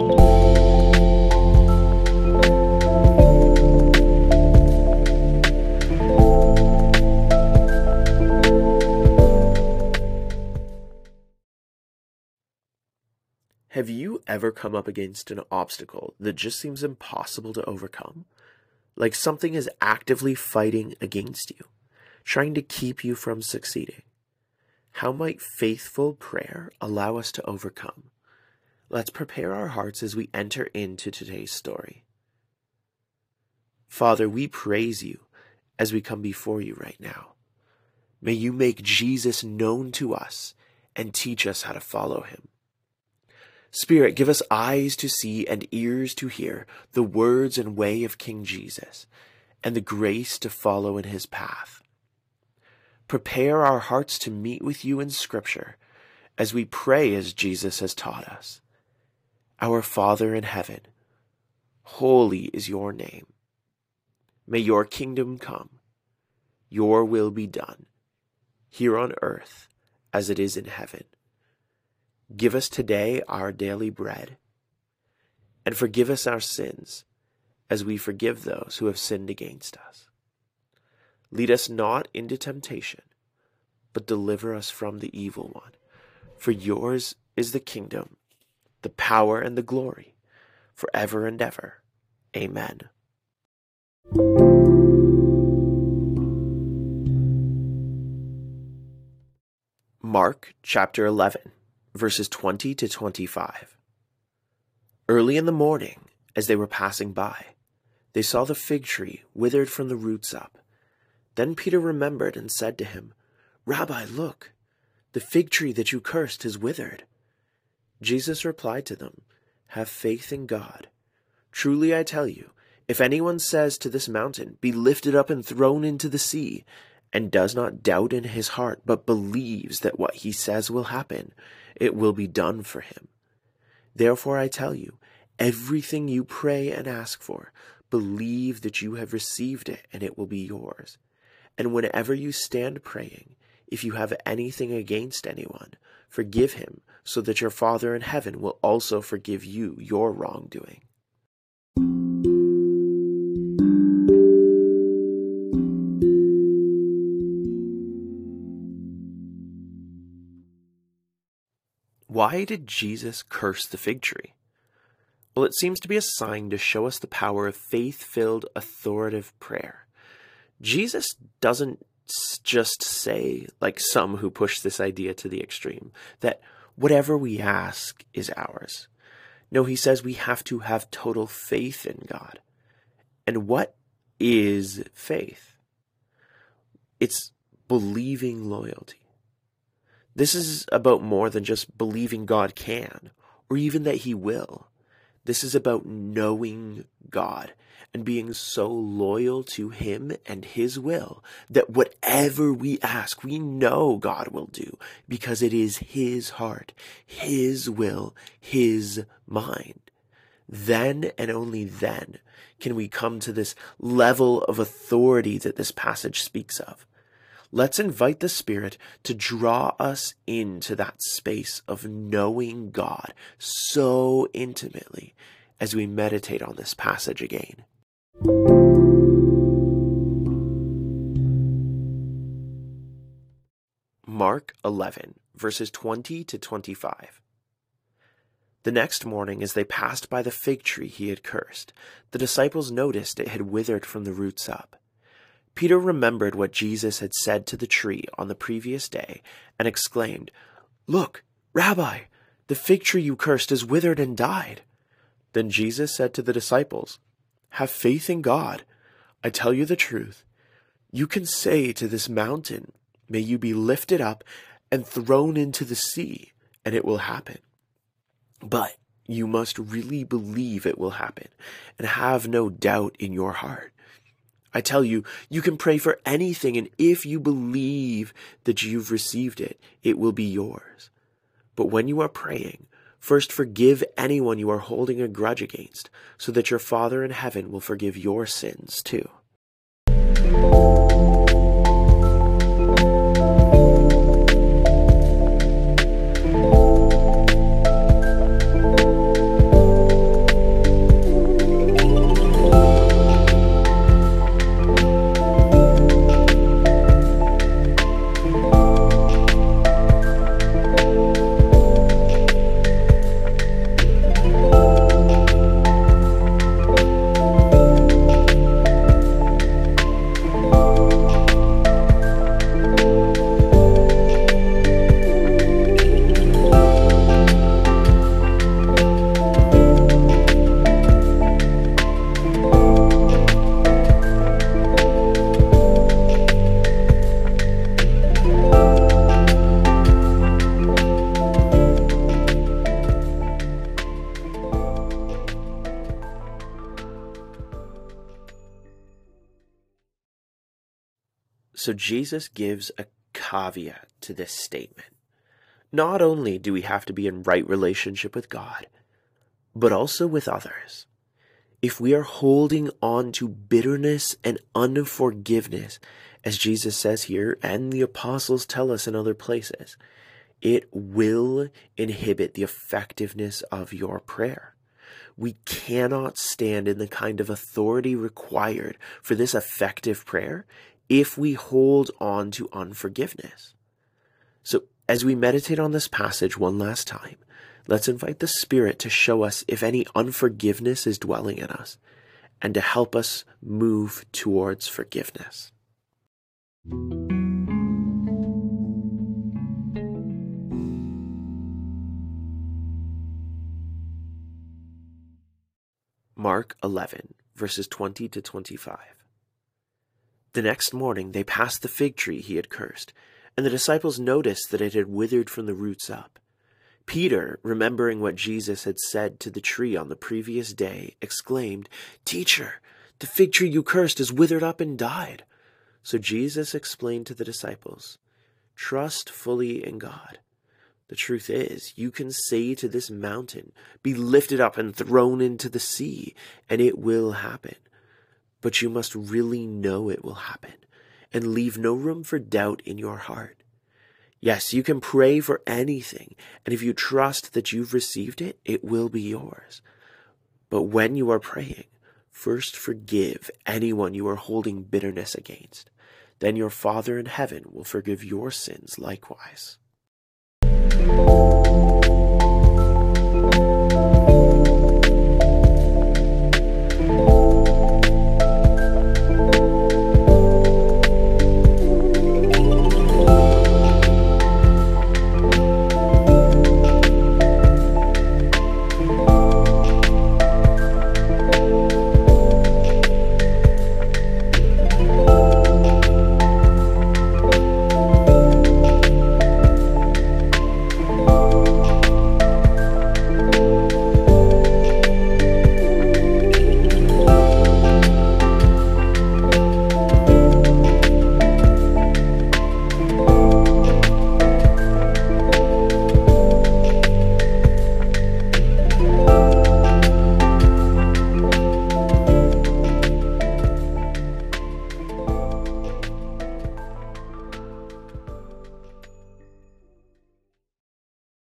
Have you ever come up against an obstacle that just seems impossible to overcome? Like something is actively fighting against you, trying to keep you from succeeding. How might faithful prayer allow us to overcome? Let's prepare our hearts as we enter into today's story. Father, we praise you as we come before you right now. May you make Jesus known to us and teach us how to follow him. Spirit, give us eyes to see and ears to hear the words and way of King Jesus, and the grace to follow in his path. Prepare our hearts to meet with you in Scripture as we pray as Jesus has taught us. Our Father in heaven, holy is your name. May your kingdom come, your will be done, here on earth as it is in heaven. Give us today our daily bread, and forgive us our sins as we forgive those who have sinned against us. Lead us not into temptation, but deliver us from the evil one. For yours is the kingdom, the power, and the glory, forever and ever. Amen. Mark chapter 11 verses 20 to 25. Early in the morning, as they were passing by, they saw the fig tree withered from the roots up. Then Peter remembered and said to him, Rabbi, look, the fig tree that you cursed is withered. Jesus replied to them, Have faith in God. Truly I tell you, if anyone says to this mountain, Be lifted up and thrown into the sea, and does not doubt in his heart, but believes that what he says will happen, it will be done for him. Therefore I tell you, everything you pray and ask for, believe that you have received it and it will be yours. And whenever you stand praying, if you have anything against anyone, forgive him, so that your Father in heaven will also forgive you your wrongdoing. Why did Jesus curse the fig tree? Well, it seems to be a sign to show us the power of faith filled, authoritative prayer. Jesus doesn't just say, like some who push this idea to the extreme, that whatever we ask is ours. No, he says we have to have total faith in God. And what is faith? It's believing loyalty. This is about more than just believing God can, or even that He will. This is about knowing God and being so loyal to Him and His will that whatever we ask, we know God will do because it is His heart, His will, His mind. Then and only then can we come to this level of authority that this passage speaks of. Let's invite the Spirit to draw us into that space of knowing God so intimately as we meditate on this passage again. Mark 11, verses 20 to 25. The next morning, as they passed by the fig tree he had cursed, the disciples noticed it had withered from the roots up. Peter remembered what Jesus had said to the tree on the previous day and exclaimed, Look, Rabbi, the fig tree you cursed is withered and died. Then Jesus said to the disciples, Have faith in God. I tell you the truth. You can say to this mountain, May you be lifted up and thrown into the sea, and it will happen. But you must really believe it will happen and have no doubt in your heart. I tell you, you can pray for anything, and if you believe that you've received it, it will be yours. But when you are praying, first forgive anyone you are holding a grudge against, so that your Father in heaven will forgive your sins too. So Jesus gives a caveat to this statement. Not only do we have to be in right relationship with God, but also with others. If we are holding on to bitterness and unforgiveness, as Jesus says here, and the apostles tell us in other places, it will inhibit the effectiveness of your prayer. We cannot stand in the kind of authority required for this effective prayer if we hold on to unforgiveness. So, as we meditate on this passage one last time, let's invite the Spirit to show us if any unforgiveness is dwelling in us and to help us move towards forgiveness. Mark 11, verses 20 to 25. The next morning they passed the fig tree he had cursed, and the disciples noticed that it had withered from the roots up. Peter, remembering what Jesus had said to the tree on the previous day, exclaimed, Teacher, the fig tree you cursed has withered up and died. So Jesus explained to the disciples, Trust fully in God. The truth is, you can say to this mountain, Be lifted up and thrown into the sea, and it will happen. But you must really know it will happen, and leave no room for doubt in your heart. Yes, you can pray for anything, and if you trust that you've received it, it will be yours. But when you are praying, first forgive anyone you are holding bitterness against. Then your Father in heaven will forgive your sins likewise.